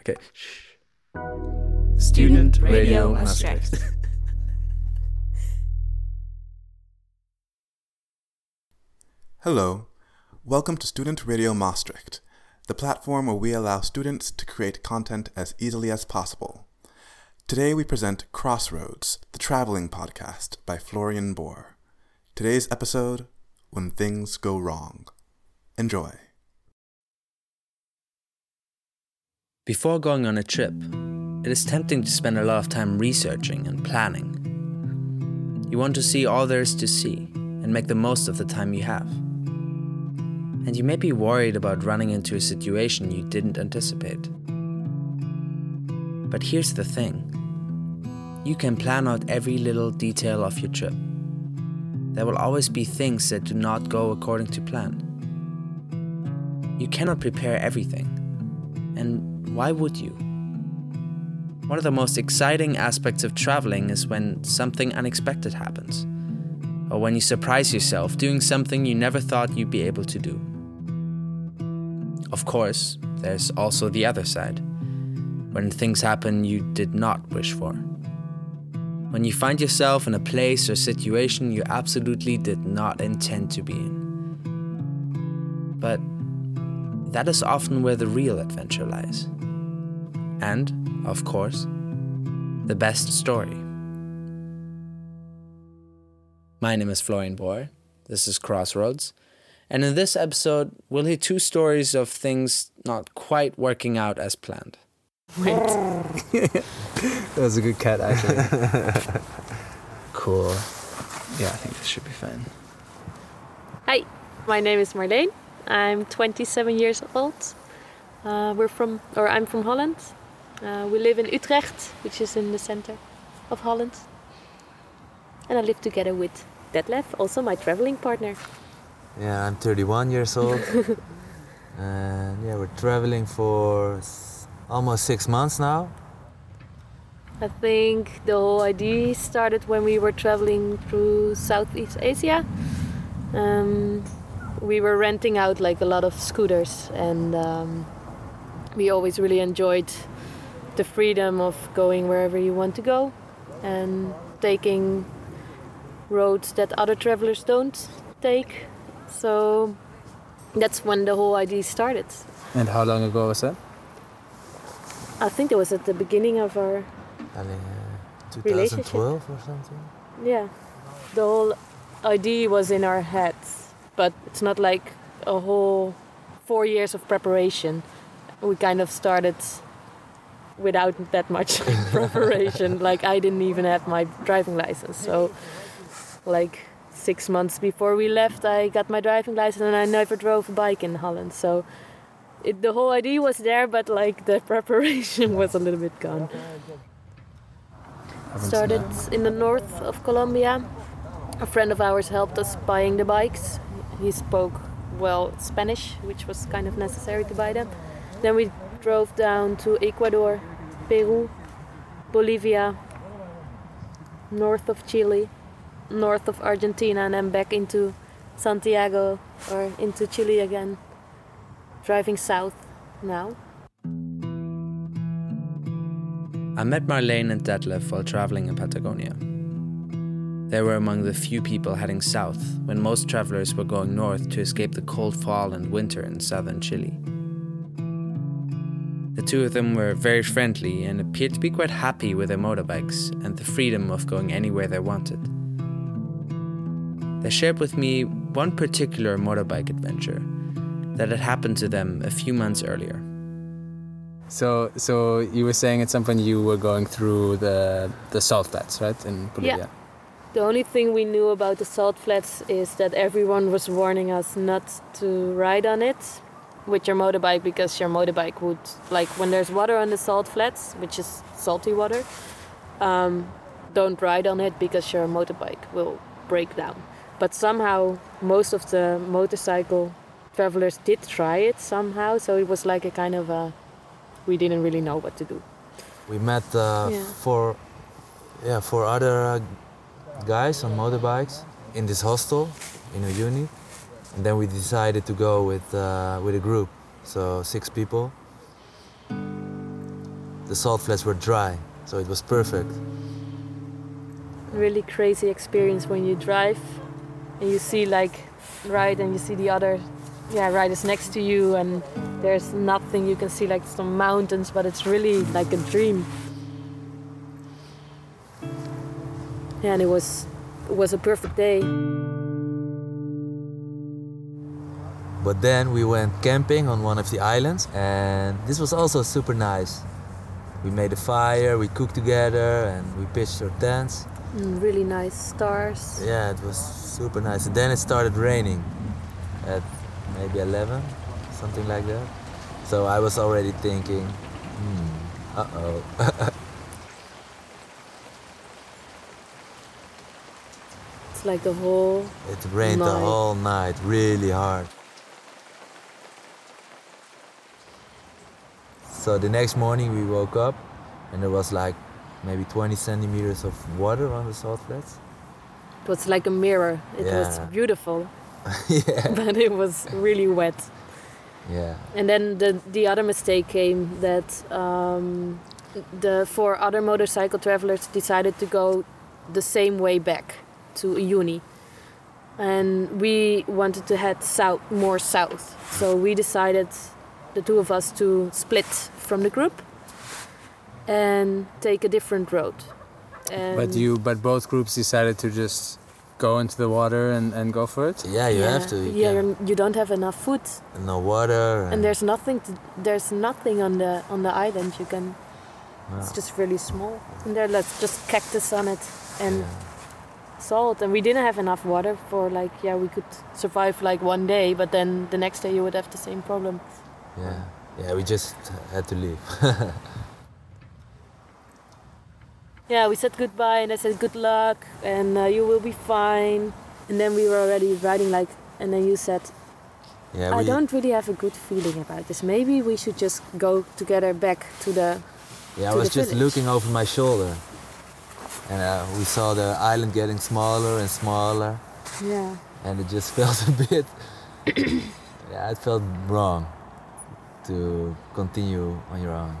Okay. Shh. Student Radio Maastricht. Hello. Welcome to Student Radio Maastricht, the platform where we allow students to create content as easily as possible. Today we present Crossroads, the traveling podcast by Florian Bohr. Today's episode When Things Go Wrong. Enjoy. Before going on a trip, it is tempting to spend a lot of time researching and planning. You want to see all there is to see and make the most of the time you have. And you may be worried about running into a situation you didn't anticipate. But here's the thing you can plan out every little detail of your trip. There will always be things that do not go according to plan. You cannot prepare everything. And why would you? One of the most exciting aspects of traveling is when something unexpected happens, or when you surprise yourself doing something you never thought you'd be able to do. Of course, there's also the other side, when things happen you did not wish for. When you find yourself in a place or situation you absolutely did not intend to be in. But that is often where the real adventure lies. And, of course, the best story. My name is Florian Bohr. This is Crossroads. And in this episode, we'll hear two stories of things not quite working out as planned. Wait. that was a good cut, actually. cool. Yeah, I think this should be fine. Hi, my name is Marleen. I'm 27 years old. Uh, we're from, or I'm from Holland. Uh, we live in Utrecht, which is in the center of Holland. And I live together with Detlef, also my traveling partner. Yeah, I'm 31 years old. and yeah, we're traveling for almost six months now. I think the whole idea started when we were traveling through Southeast Asia. Um, we were renting out like a lot of scooters, and um, we always really enjoyed the freedom of going wherever you want to go and taking roads that other travelers don't take. So that's when the whole idea started. And how long ago was that? I think it was at the beginning of our I think uh, 2012 or something. Yeah, the whole idea was in our heads, but it's not like a whole four years of preparation. We kind of started without that much preparation. Like I didn't even have my driving license, so like six months before we left, I got my driving license, and I never drove a bike in Holland. So it, the whole idea was there, but like the preparation was a little bit gone. Started in the north of Colombia. A friend of ours helped us buying the bikes. He spoke well Spanish, which was kind of necessary to buy them. Then we drove down to Ecuador, Peru, Bolivia, north of Chile, north of Argentina, and then back into Santiago or into Chile again driving south now. I met Marlene and Detlef while traveling in Patagonia. They were among the few people heading south when most travelers were going north to escape the cold fall and winter in southern Chile. The two of them were very friendly and appeared to be quite happy with their motorbikes and the freedom of going anywhere they wanted. They shared with me one particular motorbike adventure that had happened to them a few months earlier. So, so you were saying at some point you were going through the the salt flats, right, in Bolivia? Yeah. The only thing we knew about the salt flats is that everyone was warning us not to ride on it with your motorbike because your motorbike would, like, when there's water on the salt flats, which is salty water, um, don't ride on it because your motorbike will break down. But somehow, most of the motorcycle travelers did try it somehow, so it was like a kind of a we didn't really know what to do. We met uh, Yeah. four, yeah, four other uh, guys on motorbikes in this hostel in Uyuni, and then we decided to go with uh, with a group, so six people. the salt flats were dry, so it was perfect. Really crazy experience when you drive and you see like right and you see the other yeah riders next to you and there's nothing you can see like some mountains but it's really like a dream. And it was it was a perfect day. But then we went camping on one of the islands, and this was also super nice. We made a fire, we cooked together, and we pitched our tents. Mm, really nice stars. Yeah, it was super nice. And then it started raining at maybe 11, something like that. So I was already thinking, hmm, uh oh. It's like the whole it rained the whole night, really hard. So the next morning we woke up and there was like maybe 20 centimeters of water on the salt flats. it was like a mirror. It was beautiful, yeah. but it was really wet. Yeah. And then the the other mistake came that um, the four other motorcycle travelers decided to go the same way back to Uyuni, and we wanted to head south, more south. So we decided, the two of us, to split from the group and take a different road. And But you, but both groups decided to just go into the water and, and go for it. Yeah, you have to. You yeah, can't- you're- don't have enough food, no water. and there's nothing. To, there's nothing on the on the island. You can. It's just really small. And there, let's just cactus on it and Yeah. Salt. And we didn't have enough water for like, yeah, we could survive like one day, but then the next day you would have the same problem. Yeah. Yeah, we just had to leave. Yeah, we said goodbye and I said good luck and uh, you will be fine. And then we were already riding like, and then you said, yeah, I don't really have a good feeling about this. Maybe we should just go together back to the. Yeah, I was just village. looking over my shoulder. And uh, we saw the island getting smaller and smaller. Yeah. and it just felt a bit yeah it felt wrong to continue on your own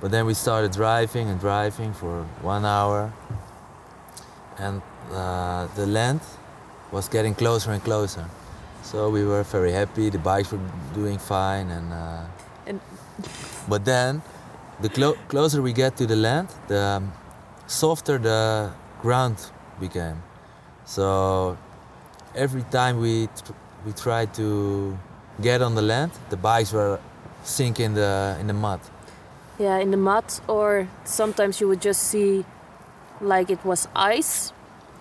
but then we started driving and driving for one hour and uh, the land was getting closer and closer so we were very happy the bikes were doing fine and, uh, And- but then the clo- closer we get to the land the um, softer the ground became. So every time we tr- we tried to get on the land, the bikes were sinking in the in the mud. Yeah, in the mud, or sometimes you would just see like it was ice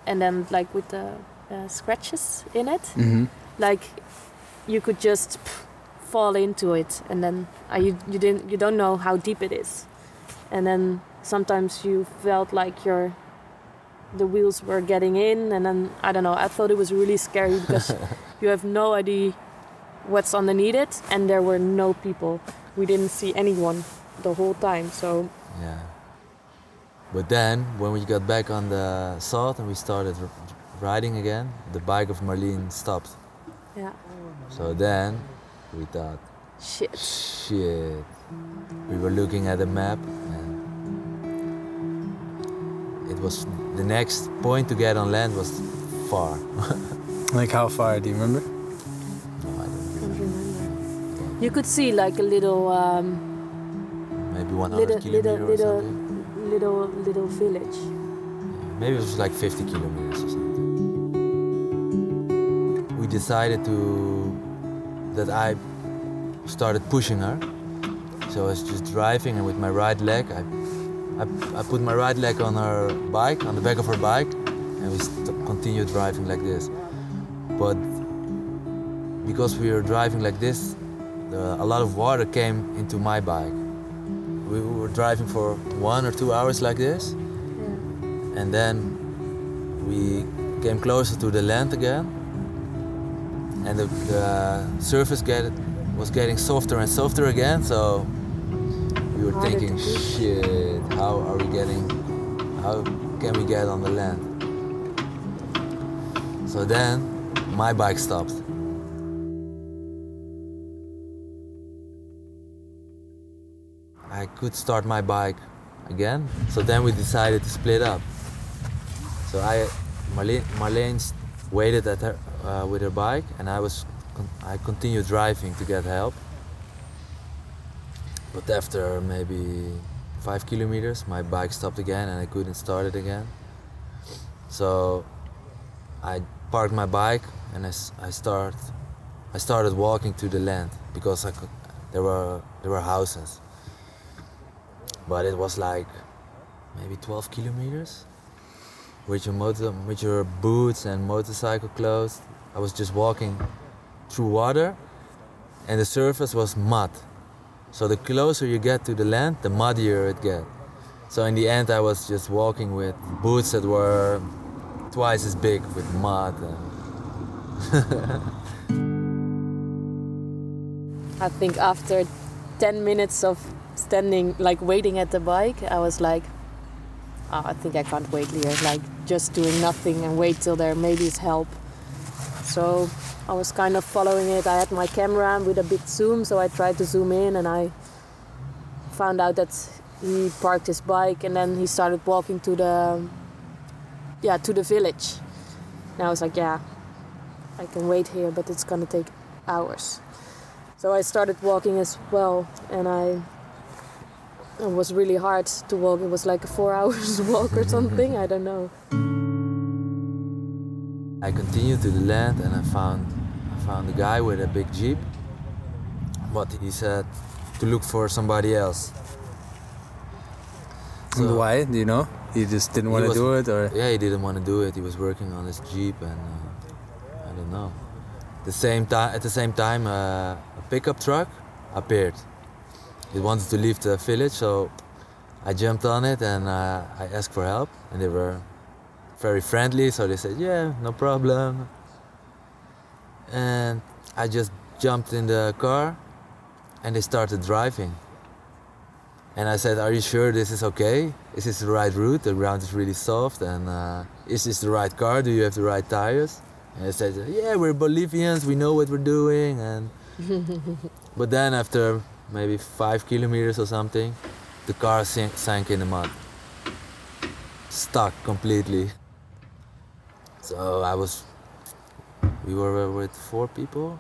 and then like with the uh, scratches in it. Mm-hmm. like you could just pff, fall into it and then uh, you, you didn't you don't know how deep it is and then sometimes you felt like your the wheels were getting in and then i don't know i thought it was really scary because you have no idea what's underneath it and there were no people we didn't see anyone the whole time so Yeah. But then when we got back on the salt and we started riding again, the bike of Marlene stopped. yeah So then we thought, shit shit. We were looking at the map and it was the next point to get on land was far. Like how far? Do you remember? No, I don't remember. don't remember you could see like a little um, Maybe 100 little kilometers little or little something. little little village Maybe it was like 50 kilometers or something. We decided to that I started pushing her. So I was just driving and with my right leg, I, I, I put my right leg on her bike, on the back of her bike, and we st- continued driving like this. But because we were driving like this, the, a lot of water came into my bike. We were driving for one or two hours like this, and then we came closer to the land again and the, the surface get, was getting softer and softer again so we were Harder thinking shit how are we getting how can we get on the land so then my bike stopped I could start my bike again. So then we decided to split up. So I, Marlene, Marlene waited at her uh, with her bike, and I was con- I continued driving to get help. But after maybe five kilometers, my bike stopped again, and I couldn't start it again. So I parked my bike and I, start I started walking to the land because there were there were houses. But it was like maybe 12 kilometers with your motor with your boots and motorcycle clothes. I was just walking through water and the surface was mud. So the closer you get to the land, the muddier it gets. So in the end I was just walking with boots that were twice as big with mud and I think after 10 minutes of standing, like waiting at the bike, I was like, oh, I think I can't wait here. Like just doing nothing and wait till there maybe is help. So I was kind of following it. I had my camera with a big zoom, so I tried to zoom in and I found out that he parked his bike and then he started walking to the yeah to the village. And I was like, yeah, I can wait here, but it's gonna take hours. So I started walking as well, and I it was really hard to walk. It was like a four hours walk or something. I don't know. I continued to the land and I found I found a guy with a big jeep. But he said to look for somebody else. And So- why? Do you know? He just didn't want to do it, or Yeah, he didn't want to do it. He was working on his jeep and uh, I don't know. The same time, at the same time, uh, a pickup truck appeared. It wanted to leave the village, so I jumped on it and uh, I asked for help, and they were very friendly. So they said, "Yeah, no problem." And I just jumped in the car, and they started driving. And I said, "Are you sure this is okay? Is this the right route? The ground is really soft, and uh, is this the right car? Do you have the right tires?" And they said, "Yeah, we're Bolivians. We know what we're doing." And but then after maybe five kilometers or something, the car sank in the mud, stuck completely. So I was, we were with four people,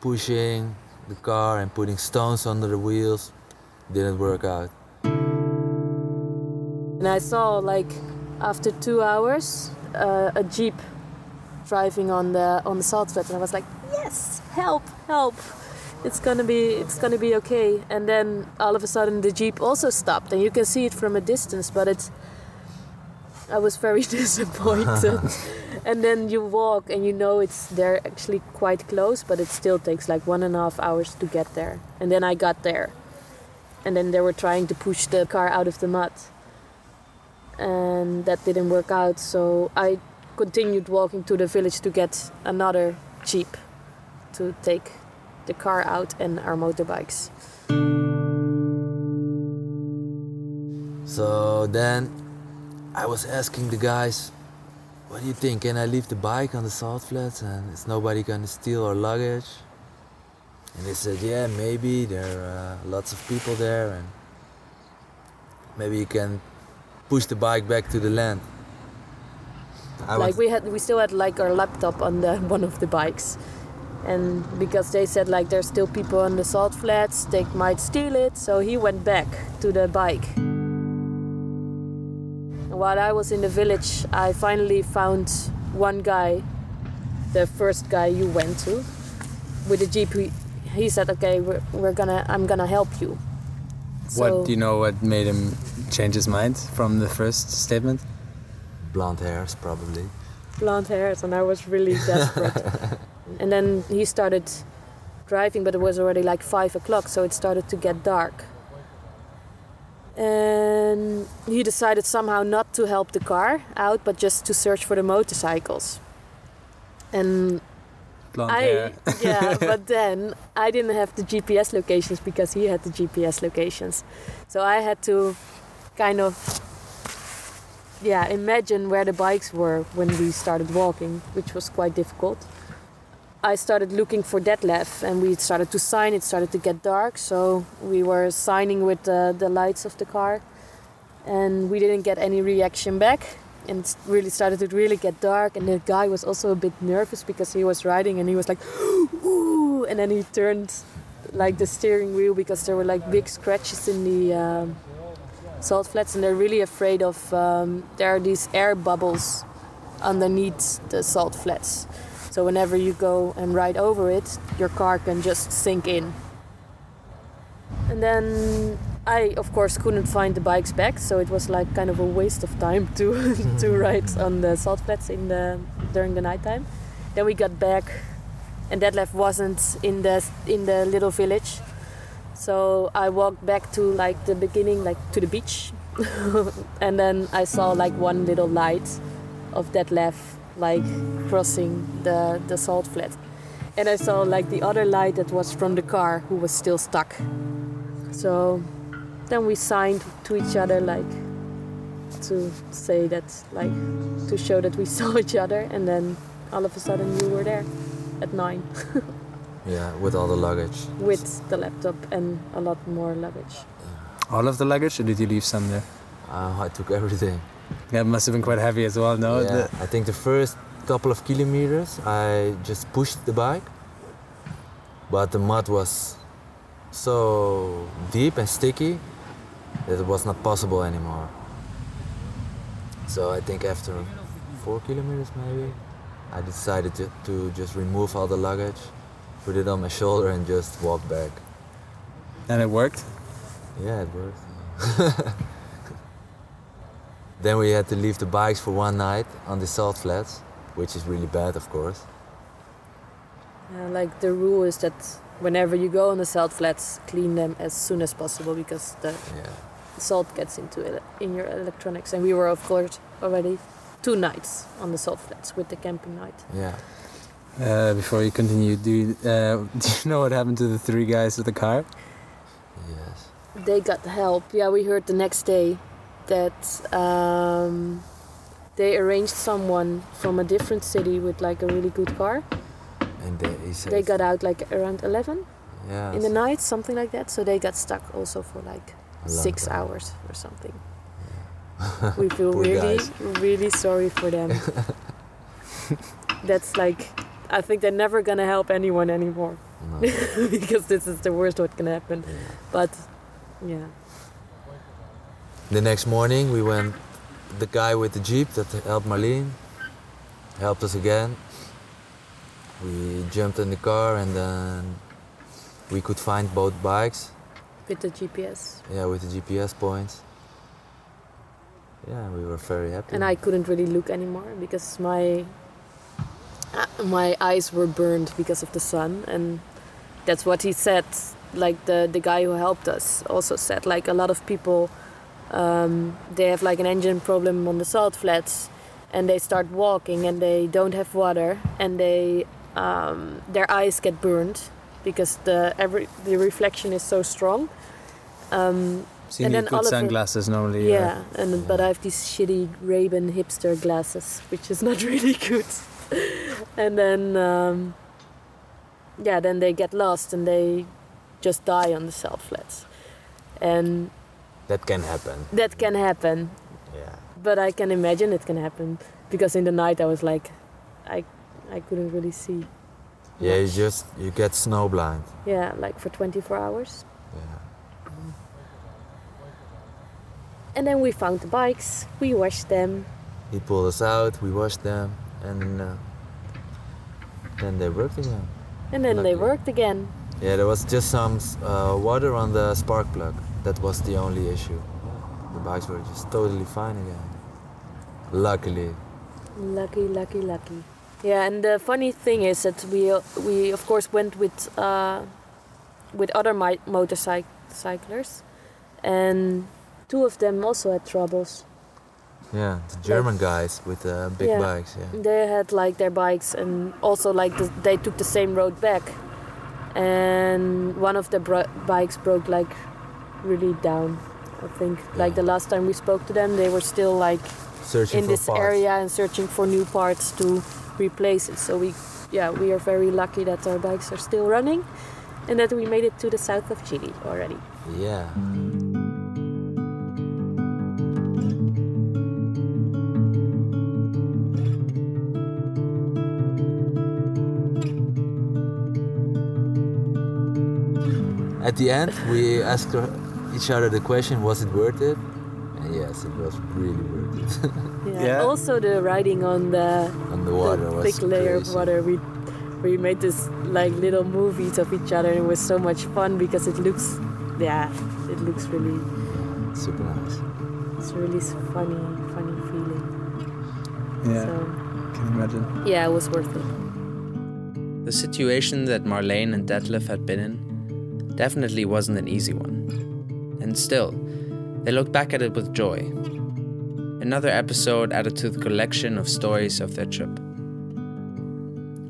pushing the car and putting stones under the wheels. Didn't work out. And I saw like after two hours uh, a jeep driving on the on the salt flat, and I was like, yes, help, help. It's gonna be it's gonna be okay. And then all of a sudden the jeep also stopped, and you can see it from a distance, but it's. I was very disappointed. and then you walk and you know it's they're actually quite close, but it still takes like one and a half hours to get there. And then I got there, and then they were trying to push the car out of the mud and that didn't work out. So I continued walking to the village to get another jeep to take the car out and our motorbikes. So then I was asking the guys, what do you think? Can I leave the bike on the salt flats and is nobody gonna steal our luggage? And they said, yeah, maybe. There are uh, lots of people there and maybe you can push the bike back to the land. I like we had, we still had like our laptop on the one of the bikes, and because they said like there's still people on the salt flats, they might steal it. So he went back to the bike. While I was in the village, I finally found one guy, the first guy you went to, with a jeep. He, he said, "Okay, we're, we're gonna, I'm gonna help you." what do you know? What made him change his mind from the first statement? blonde hairs, probably. blonde hairs and I was really desperate. and then he started driving, but it was already like five o'clock, so it started to get dark. And he decided somehow not to help the car out, but just to search for the motorcycles. And Blonde I, yeah, but then I didn't have the GPS locations because he had the GPS locations. So I had to kind of, yeah, imagine where the bikes were when we started walking, which was quite difficult. I started looking for Detlef, and we started to sign. It started to get dark, so we were signing with the, the lights of the car, and we didn't get any reaction back. And it really started to really get dark, and the guy was also a bit nervous because he was riding, and he was like, "Ooh!" and then he turned like the steering wheel because there were like big scratches in the um, salt flats, and they're really afraid of. Um, there are these air bubbles underneath the salt flats. So whenever you go and ride over it, your car can just sink in. And then I, of course, couldn't find the bikes back, so it was like kind of a waste of time to to ride on the salt flats in the during the nighttime. Then we got back, and Detlef wasn't in the in the little village, so I walked back to like the beginning, like to the beach, and then I saw like one little light of Detlef like crossing the the salt flat, and I saw like the other light that was from the car who was still stuck. So then we signed to each other like to say that like to show that we saw each other, and then all of a sudden you were there at nine Yeah, with all the luggage. with the laptop and a lot more luggage. All of the luggage, or did you leave some there? Uh, I took everything. Yeah, it must have been quite heavy as well. No, yeah, The- I think the first couple of kilometers I just pushed the bike, but the mud was so deep and sticky that it was not possible anymore. So I think after four kilometers maybe, I decided to, to just remove all the luggage, put it on my shoulder and just walk back. and it worked. Yeah, it worked. then we had to leave the bikes for one night on the salt flats, which is really bad, of course. Uh, like the rule is that whenever you go on the salt flats, clean them as soon as possible because the Yeah. salt gets into it in your electronics. And we were, of course, already two nights on the salt flats with the camping night. Yeah. Uh, before you continue, do you, uh, do you know what happened to the three guys with the car? Yes. They got help. Yeah, we heard the next day that um, they arranged someone from a different city with like a really good car. And they. They got out like around 11 Yeah. in the night, something like that. So they got stuck also for like six time. hours or something. we feel really, guys. really sorry for them. That's like, I think they're never gonna help anyone anymore No. because this is the worst what can happen. Yeah. But yeah, The next morning we went. The guy with the jeep that helped Marlene helped us again. We jumped in the car and then we could find both bikes. with the GPS, Yeah, with the GPS points. Yeah, we were very happy. and I couldn't really look anymore because my uh, my eyes were burned because of the sun, and that's what he said. Like the the guy who helped us also said, like a lot of people, um, they have like an engine problem on the salt flats, and they start walking and they don't have water, and they um, their eyes get burned because the every the reflection is so strong. Um, So you And need good Oliver- sunglasses normally. yeah, and but I have these shitty Ray-Ban hipster glasses, which is not really good. and then, um, yeah, then they get lost and they just die on the salt flats, and that can happen. that can happen. Yeah. But I can imagine it can happen because in the night I was like, I, I couldn't really see. Yeah, you just you get snow blind. Yeah, like for 24 hours. Yeah. And then we found the bikes. We washed them. He pulled us out. We washed them, and uh, then they worked again. And then they worked again. Yeah, there was just some uh, water on the spark plug. That was the only issue. The bikes were just totally fine again. Luckily. Lucky, lucky, lucky. Yeah, and the funny thing is that we uh, we of course went with uh, with other mi- motorcyclers, and two of them also had troubles. Yeah, the German guys with the big Yeah. bikes. Yeah. They had like their bikes, and also like the, they took the same road back, and one of the bro- bikes broke like really down. I think like the last time we spoke to them, they were still like Searching in this parts. area and searching for new parts to replace it. So we yeah, we are very lucky that our bikes are still running and that we made it to the south of Chile already. Yeah. At the end, we asked her- each other the question, was it worth it? And yes, it was really worth it. Yeah. Yeah. Also, the riding on the, On the water the was thick layer of water, we we made this like little movies of each other, and it was so much fun because it looks, yeah, it looks really, Super nice. it's really funny, funny feeling. Yeah, So can imagine. yeah, it was worth it. The situation that Marlene and Detlef had been in definitely wasn't an easy one. And still, they look back at it with joy. Another episode added to the collection of stories of their trip.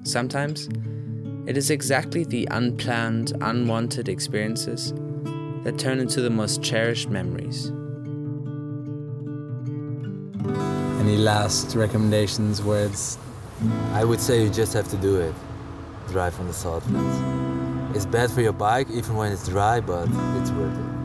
Sometimes, it is exactly the unplanned, unwanted experiences that turn into the most cherished memories. Any last recommendations, words? I would say you just have to do it. Drive on the salt flats. It's bad for your bike even when it's dry, but it's worth it.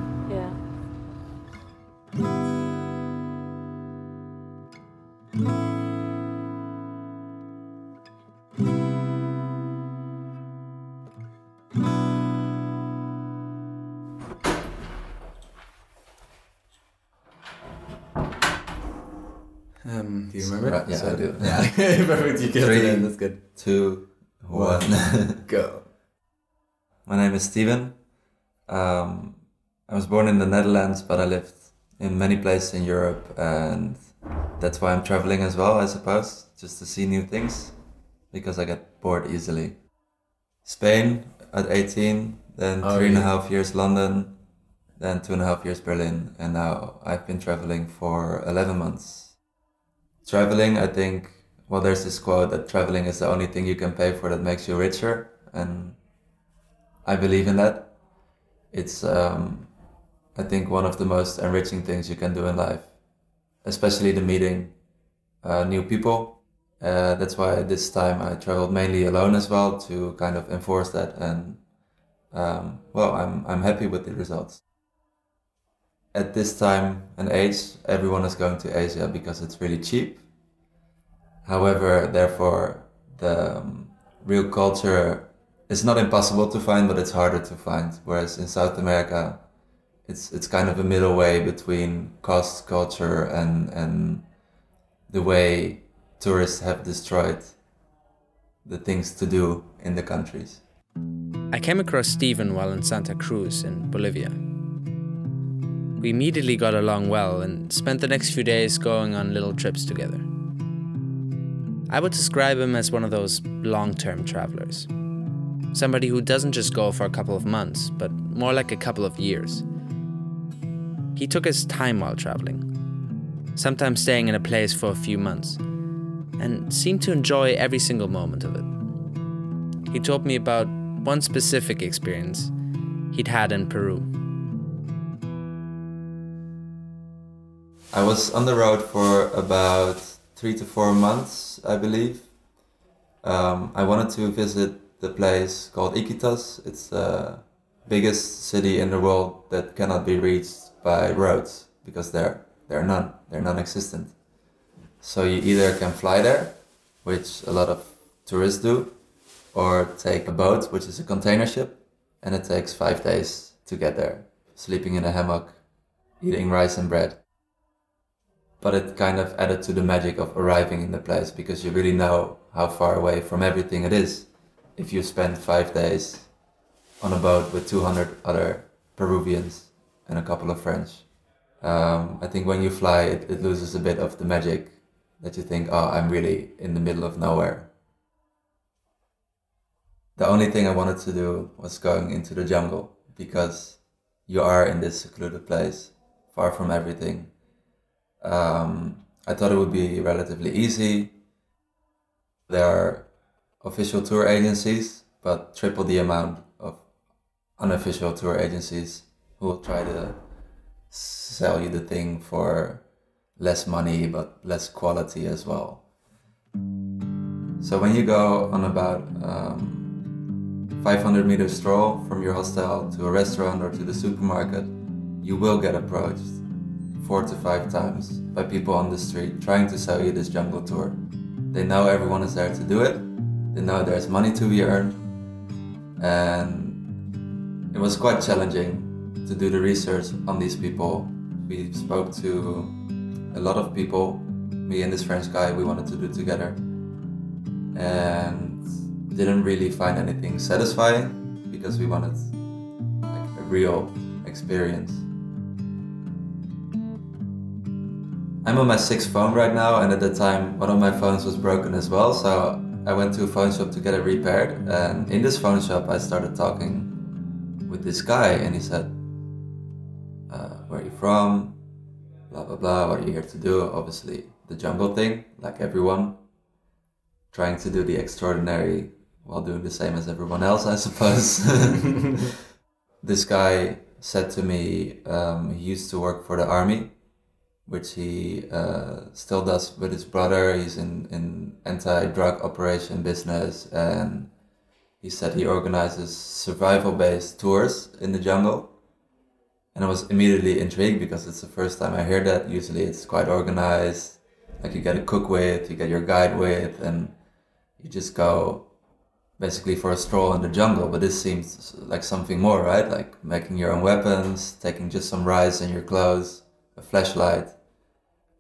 Do you remember? Right, yeah, So- I do. Yeah. Perfect. You get Three. it in. That's good. Two, one. Go. My name is Steven. Um, I was born in the Netherlands, but I lived in many places in Europe, and that's why I'm traveling as well, I suppose, just to see new things, because I get bored easily. Spain at 18, then Oh, three and a half years London, then two and a half years Berlin, and now I've been traveling for 11 months. Traveling, I think, well, there's this quote that traveling is the only thing you can pay for that makes you richer, and I believe in that. It's, um, I think, one of the most enriching things you can do in life, especially the meeting uh, new people. Uh, that's why this time I traveled mainly alone as well to kind of enforce that, and um, well, I'm I'm happy with the results. At this time and age, everyone is going to Asia because it's really cheap. However, therefore, the um, real culture is not impossible to find, but it's harder to find. Whereas in South America, it's it's kind of a middle way between cost, culture, and and the way tourists have destroyed the things to do in the countries. I came across Stephen while in Santa Cruz in Bolivia. We immediately got along well and spent the next few days going on little trips together. I would describe him as one of those long term travelers. Somebody who doesn't just go for a couple of months, but more like a couple of years. He took his time while traveling, sometimes staying in a place for a few months, and seemed to enjoy every single moment of it. He told me about one specific experience he'd had in Peru. I was on the road for about three to four months, I believe. Um, I wanted to visit the place called Iquitos. It's the biggest city in the world that cannot be reached by roads because there there are none. They're non-existent. So you either can fly there, which a lot of tourists do, or take a boat, which is a container ship, and it takes five days to get there. Sleeping in a hammock, eating rice and bread but it kind of added to the magic of arriving in the place because you really know how far away from everything it is if you spend five days on a boat with 200 other Peruvians and a couple of French. Um, I think when you fly, it, it loses a bit of the magic that you think, oh, I'm really in the middle of nowhere. The only thing I wanted to do was going into the jungle because you are in this secluded place, far from everything um, I thought it would be relatively easy. There are official tour agencies, but triple the amount of unofficial tour agencies who will try to sell you the thing for less money but less quality as well. So when you go on about um, 500 meter stroll from your hostel to a restaurant or to the supermarket, you will get approached four to five times by people on the street trying to sell you this jungle tour. They know everyone is there to do it. They know there's money to be earned, and it was quite challenging to do the research on these people. We spoke to a lot of people. Me and this French guy, we wanted to do together, and didn't really find anything satisfying because we wanted like a real experience. I'm on my sixth phone right now, and at the time, one of my phones was broken as well. So I went to a phone shop to get it repaired. And in this phone shop, I started talking with this guy, and he said, uh, "Where are you from? Blah blah blah. What are you here to do? Obviously, the jungle thing, like everyone, trying to do the extraordinary while doing the same as everyone else, I suppose." this guy said to me um, he used to work for the army which he uh, still does with his brother. He's in, in anti-drug operation business, and he said he organizes survival-based tours in the jungle. And I was immediately intrigued because it's the first time I hear that. Usually, it's quite organized. Like you get a cook with, you get your guide with, and you just go basically for a stroll in the jungle. But this seems like something more, right? Like making your own weapons, taking just some rice in your clothes, a flashlight,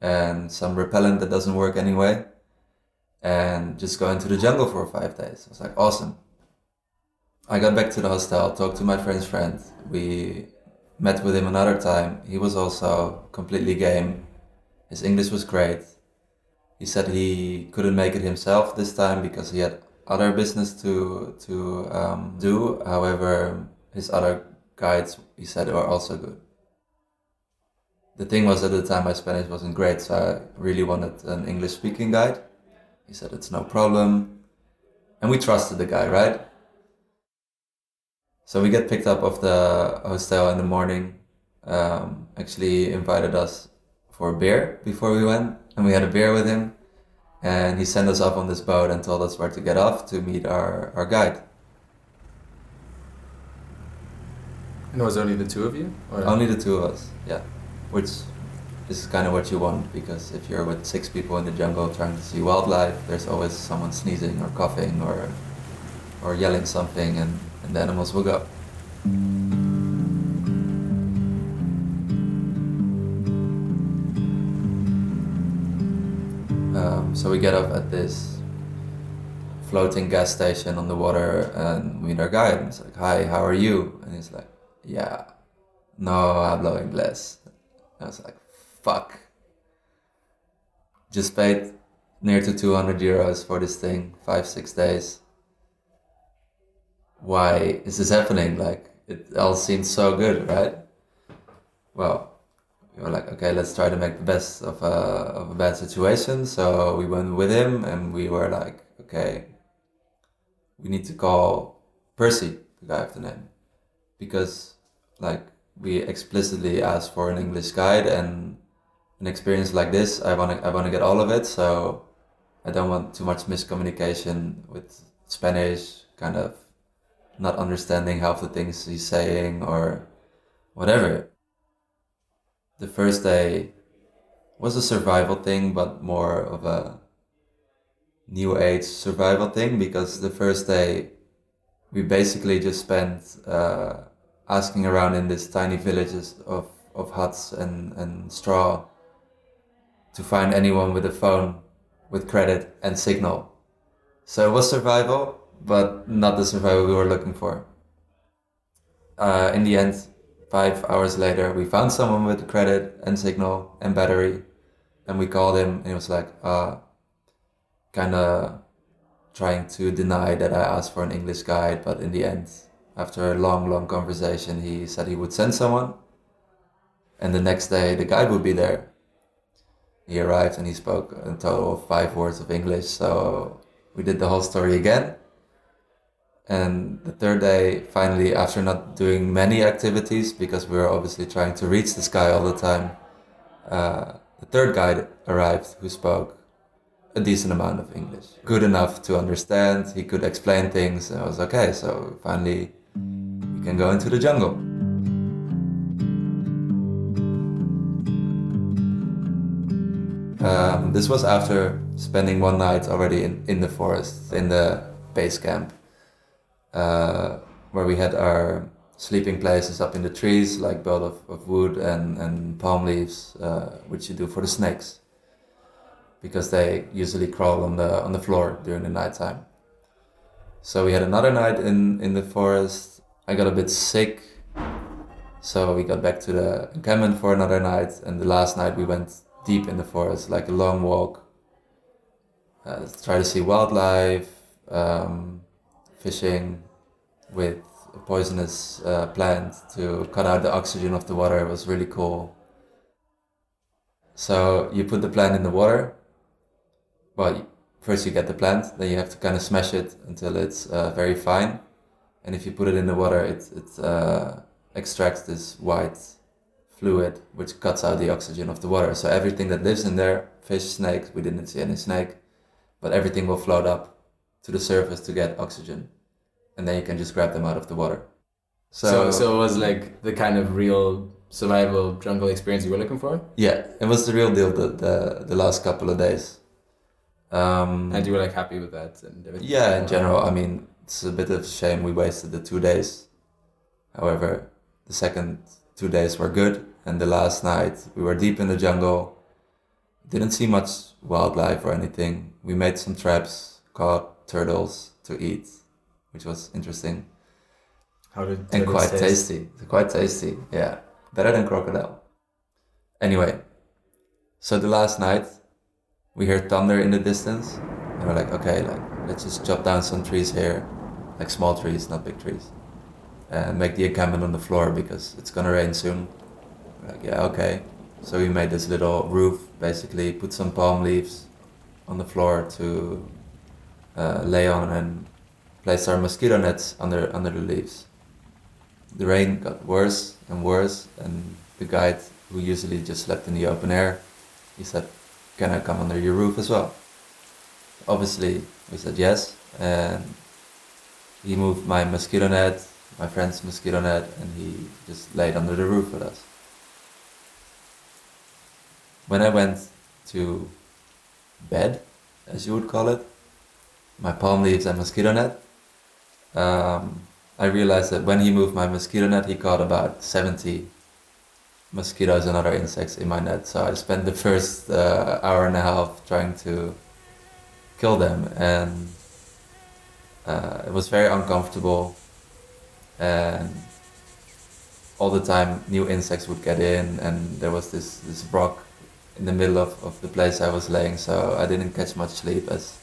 and some repellent that doesn't work anyway, and just go into the jungle for five days. I was like, awesome. I got back to the hostel, talked to my friend's friend. We met with him another time. He was also completely game. His English was great. He said he couldn't make it himself this time because he had other business to to um, do. However, his other guides, he said, were also good the thing was at the time my Spanish wasn't great, so I really wanted an English speaking guide. He said it's no problem. And we trusted the guy, right? So we get picked up of the hostel in the morning. Um, actually invited us for a beer before we went, and we had a beer with him. And he sent us off on this boat and told us where to get off to meet our, our guide. And it was only the two of you? Or? Only the two of us, yeah which is kind of what you want because if you're with six people in the jungle trying to see wildlife, there's always someone sneezing or coughing or or yelling something, and, and the animals will go. Um, so we get up at this floating gas station on the water and meet our guide. And it's like, "Hi, how are you?" And he's like, "Yeah, no I'm hablo inglés." I was like, fuck. Just paid near to 200 euros for this thing, five, six days. Why is this happening? Like, it all seems so good, right? Well, we were like, okay, let's try to make the best of a, of a bad situation. So we went with him and we were like, okay, we need to call Percy, the guy of the name. Because, like, we explicitly ask for an English guide and an experience like this. I want to I want to get all of it, so I don't want too much miscommunication with Spanish, kind of not understanding half the things he's saying or whatever. The first day was a survival thing, but more of a new age survival thing because the first day we basically just spent. Uh, asking around in these tiny villages of, of huts and, and straw to find anyone with a phone with credit and signal. So it was survival, but not the survival we were looking for. Uh, in the end, five hours later, we found someone with credit and signal and battery, and we called him, and he was like, uh, kind of trying to deny that I asked for an English guide, but in the end, after a long, long conversation, he said he would send someone. And the next day, the guide would be there. He arrived and he spoke a total of five words of English. So we did the whole story again. And the third day, finally, after not doing many activities, because we were obviously trying to reach this guy all the time, uh, the third guide arrived who spoke a decent amount of English, good enough to understand. He could explain things. I was okay. So finally, we can go into the jungle. Um, this was after spending one night already in, in the forest, in the base camp, uh, where we had our sleeping places up in the trees, like built of, of wood and, and palm leaves, uh, which you do for the snakes, because they usually crawl on the on the floor during the nighttime. So we had another night in, in the forest. I got a bit sick, so we got back to the encampment for another night, and the last night we went deep in the forest, like a long walk. Uh, try to see wildlife, um, fishing with a poisonous uh, plant to cut out the oxygen of the water. It was really cool. So you put the plant in the water. Well, first you get the plant, then you have to kind of smash it until it's uh, very fine. And if you put it in the water, it, it uh, extracts this white fluid which cuts out the oxygen of the water. So everything that lives in there, fish, snakes, we didn't see any snake, but everything will float up to the surface to get oxygen. And then you can just grab them out of the water. So, so, it was like the kind of real survival jungle experience you were looking for? yeah, it was the real deal the, the, the last couple of days. Um, And you were like happy with that and everything? Yeah, in general, I mean, it's a bit of a shame we wasted the two days. However, the second two days were good, and the last night we were deep in the jungle. Didn't see much wildlife or anything. We made some traps, caught turtles to eat, which was interesting How did and quite taste? tasty. Quite tasty, yeah. Better than crocodile. Anyway, so the last night we heard thunder in the distance, and we're like, okay, like let's just chop down some trees here, like small trees, not big trees, and make the encampment on the floor because it's gonna rain soon. We're like, yeah, okay. So we made this little roof, basically, put some palm leaves on the floor to uh, lay on and placed our mosquito nets under under the leaves. The rain got worse and worse, and the guide, who usually just slept in the open air, he said, "Can I come under your roof as well?" Obviously, we said yes, and he moved my mosquito net, my friend's mosquito net, and he just laid under the roof with us. When I went to bed, as you would call it, my palm leaves and mosquito net, um, I realized that when he moved my mosquito net, he caught about 70 mosquitoes and other insects in my net. So I spent the first uh, hour and a half trying to kill them, and uh, it was very uncomfortable. And all the time, new insects would get in, and there was this, this rock in the middle of, of the place I was laying, so I didn't catch much sleep as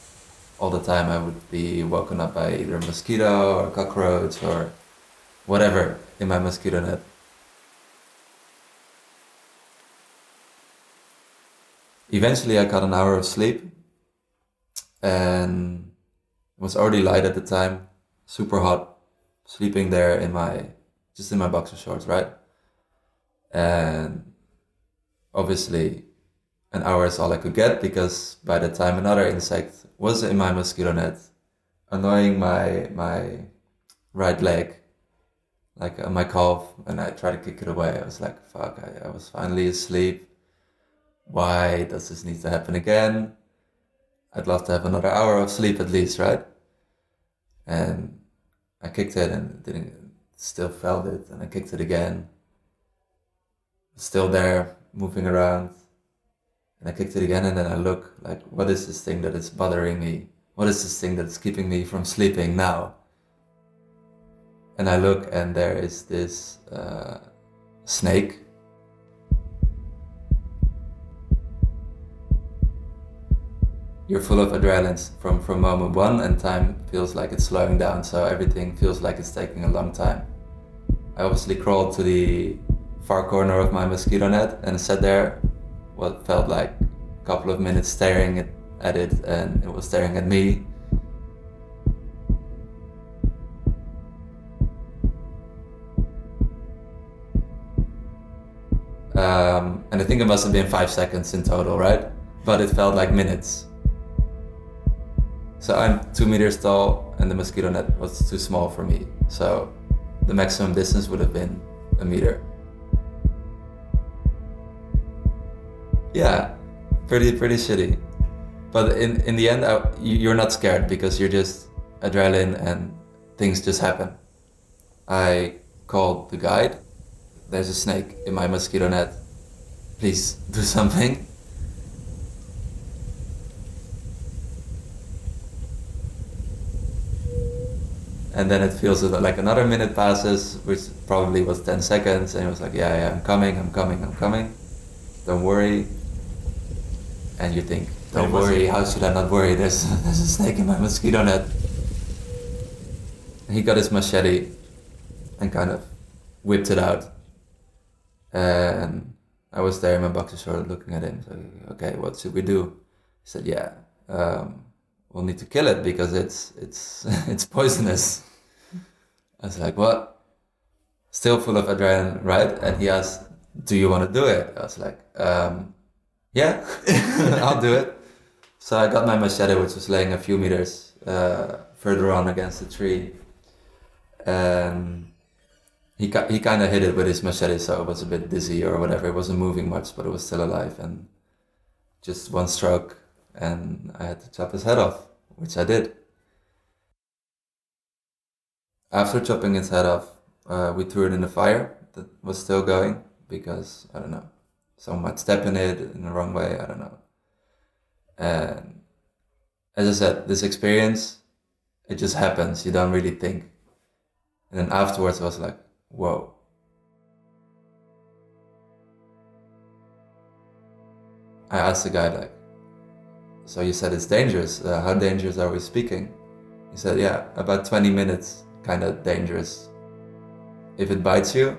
all the time I would be woken up by either a mosquito or a cockroach or whatever in my mosquito net. Eventually, I got an hour of sleep, and it was already light at the time, super hot, sleeping there in my just in my boxer shorts, right? And obviously, an hour is all I could get because by the time another insect was in my mosquito net, annoying my my right leg, like on my calf, and I tried to kick it away. I was like, "Fuck!" I, I was finally asleep. Why does this need to happen again? I'd love to have another hour of sleep at least, right? And I kicked it and didn't. Still felt it, and I kicked it again. Still there, moving around. And I kicked it again, and then I look like, what is this thing that is bothering me? What is this thing that's keeping me from sleeping now? And I look, and there is this uh, snake. You're full of adrenaline from, from moment one, and time feels like it's slowing down, so everything feels like it's taking a long time. I obviously crawled to the far corner of my mosquito net and sat there what felt like a couple of minutes staring at, at it and it was staring at me. Um, and I think it must have been five seconds in total, right? But it felt like minutes. So I'm two meters tall, and the mosquito net was too small for me. So the maximum distance would have been a meter. Yeah, pretty pretty shitty. But in in the end, I, you- you're not scared because you're just adrenaline and things just happen. I called the guide. There's a snake in my mosquito net. Please do something. And then it feels like another minute passes, which probably was 10 seconds, and it was like, yeah, yeah, I'm coming, I'm coming, I'm coming. Don't worry. And you think, don't worry, how should I not worry? There's, there's a snake in my mosquito net. He got his machete and kind of whipped it out. And I was there in my boxer short looking at him. So, okay, what should we do? He said, yeah, um, we'll need to kill it because it's it's it's poisonous. I was like, what? Still full of adrenaline, right? And he asked, do you want to do it? I was like, um, yeah, I'll do it. So I got my machete, which was laying a few meters uh, further on against the tree, and he he kind of hit it with his machete, so it was a bit dizzy or whatever. It wasn't moving much, but it was still alive, and just one stroke, and I had to chop his head off, which I did. After chopping its head off, uh, we threw it in the fire that was still going because I don't know, someone might step in it in the wrong way. I don't know. And as I said, this experience, it just happens. You don't really think. And then afterwards, I was like, whoa. I asked the guy, like, so you said it's dangerous. Uh, how dangerous are we speaking? He said, yeah, about 20 minutes, kind of dangerous. If it bites you,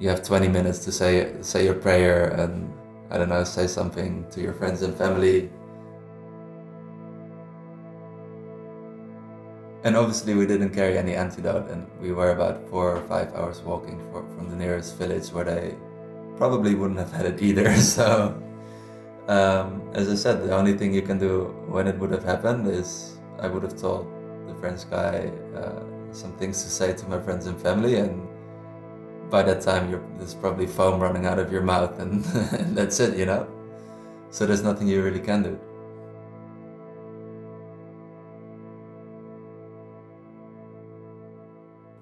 you have 20 minutes to say say your prayer and I don't know, say something to your friends and family. And obviously, we didn't carry any antidote, and we were about four or five hours walking for, from the nearest village where they probably wouldn't have had it either. So, um, as I said, the only thing you can do when it would have happened is I would have told the French guy uh, some things to say to my friends and family, and by that time, you're, there's probably foam running out of your mouth, and, and that's it, you know? So, there's nothing you really can do.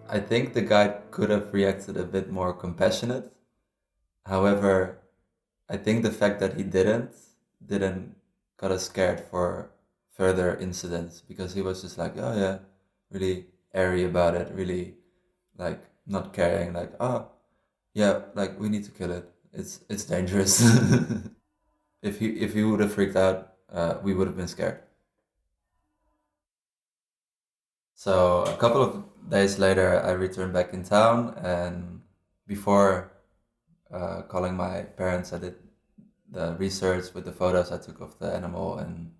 I think the guy could have reacted a bit more compassionate. However, I think the fact that he didn't didn't got us scared for further incidents because he was just like, oh yeah, really airy about it, really like not caring, like oh yeah, like we need to kill it. It's it's dangerous. if he if he would have freaked out, uh, we would have been scared. So a couple of days later, I returned back in town, and before uh, calling my parents, I did the research with the photos I took of the animal and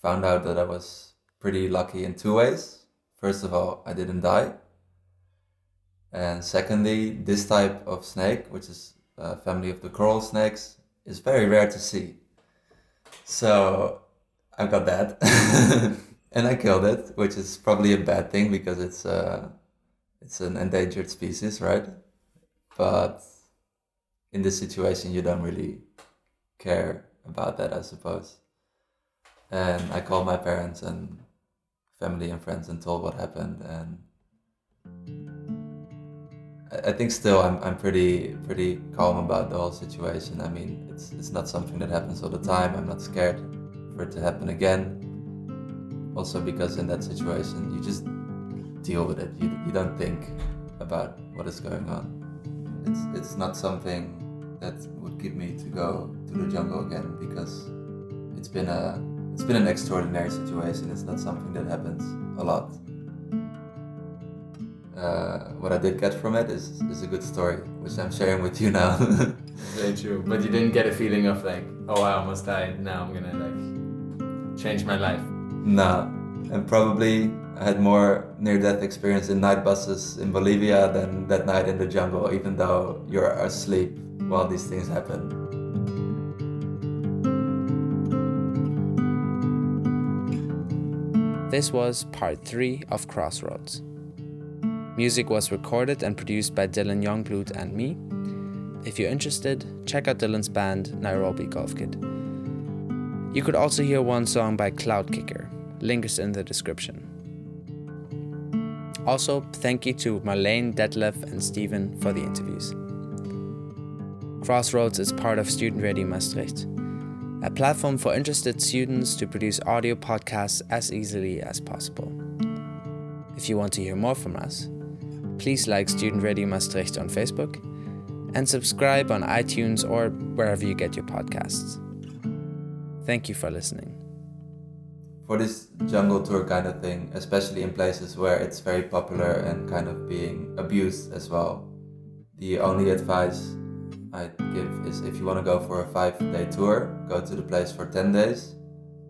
found out that I was pretty lucky in two ways. First of all, I didn't die. And secondly, this type of snake, which is a family of the coral snakes, is very rare to see. So I got that. and I killed it, which is probably a bad thing because it's uh, it's an endangered species, right? But in this situation, you don't really care about that, I suppose. And I called my parents and family and friends and told what happened, and I- think still I'm, I'm pretty pretty calm about the whole situation. I mean, it's it's not something that happens all the time. I'm not scared for it to happen again also because in that situation you just deal with it you, you don't think about what is going on it's it's not something that would give me to go to the jungle again because it's been a it's been an extraordinary situation it's not something that happens a lot uh, what I did get from it is, is a good story, which I'm sharing with you now. Very true. But you didn't get a feeling of like, oh, I almost died. Now I'm gonna like change my life. No, and probably I had more near-death experience in night buses in Bolivia than that night in the jungle, even though you're asleep while these things happen. This was part 3 of Crossroads. Music was recorded and produced by Dylan Youngblood and me. If you're interested, check out Dylan's band Nairobi Golf Kid. You could also hear one song by Cloudkicker. Link is in the description. Also, thank you to Marlene, Detlef, and Steven for the interviews. Crossroads is part of Student Radio Maastricht, a platform for interested students to produce audio podcasts as easily as possible. If you want to hear more from us, please like Student Radio Maastricht on Facebook and subscribe on iTunes or wherever you get your podcasts. Thank you for listening. For this jungle tour kind of thing, especially in places where it's very popular and kind of being abused as well, the only advice I'd give is if you want to go for a five day tour, go to the place for 10 days,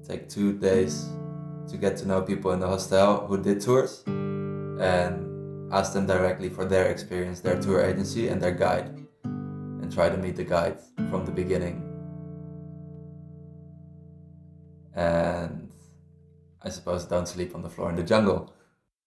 take two days to get to know people in the hostel who did tours, and ask them directly for their experience, their tour agency, and their guide, and try to meet the guide from the beginning. And I suppose don't sleep on the floor in the jungle.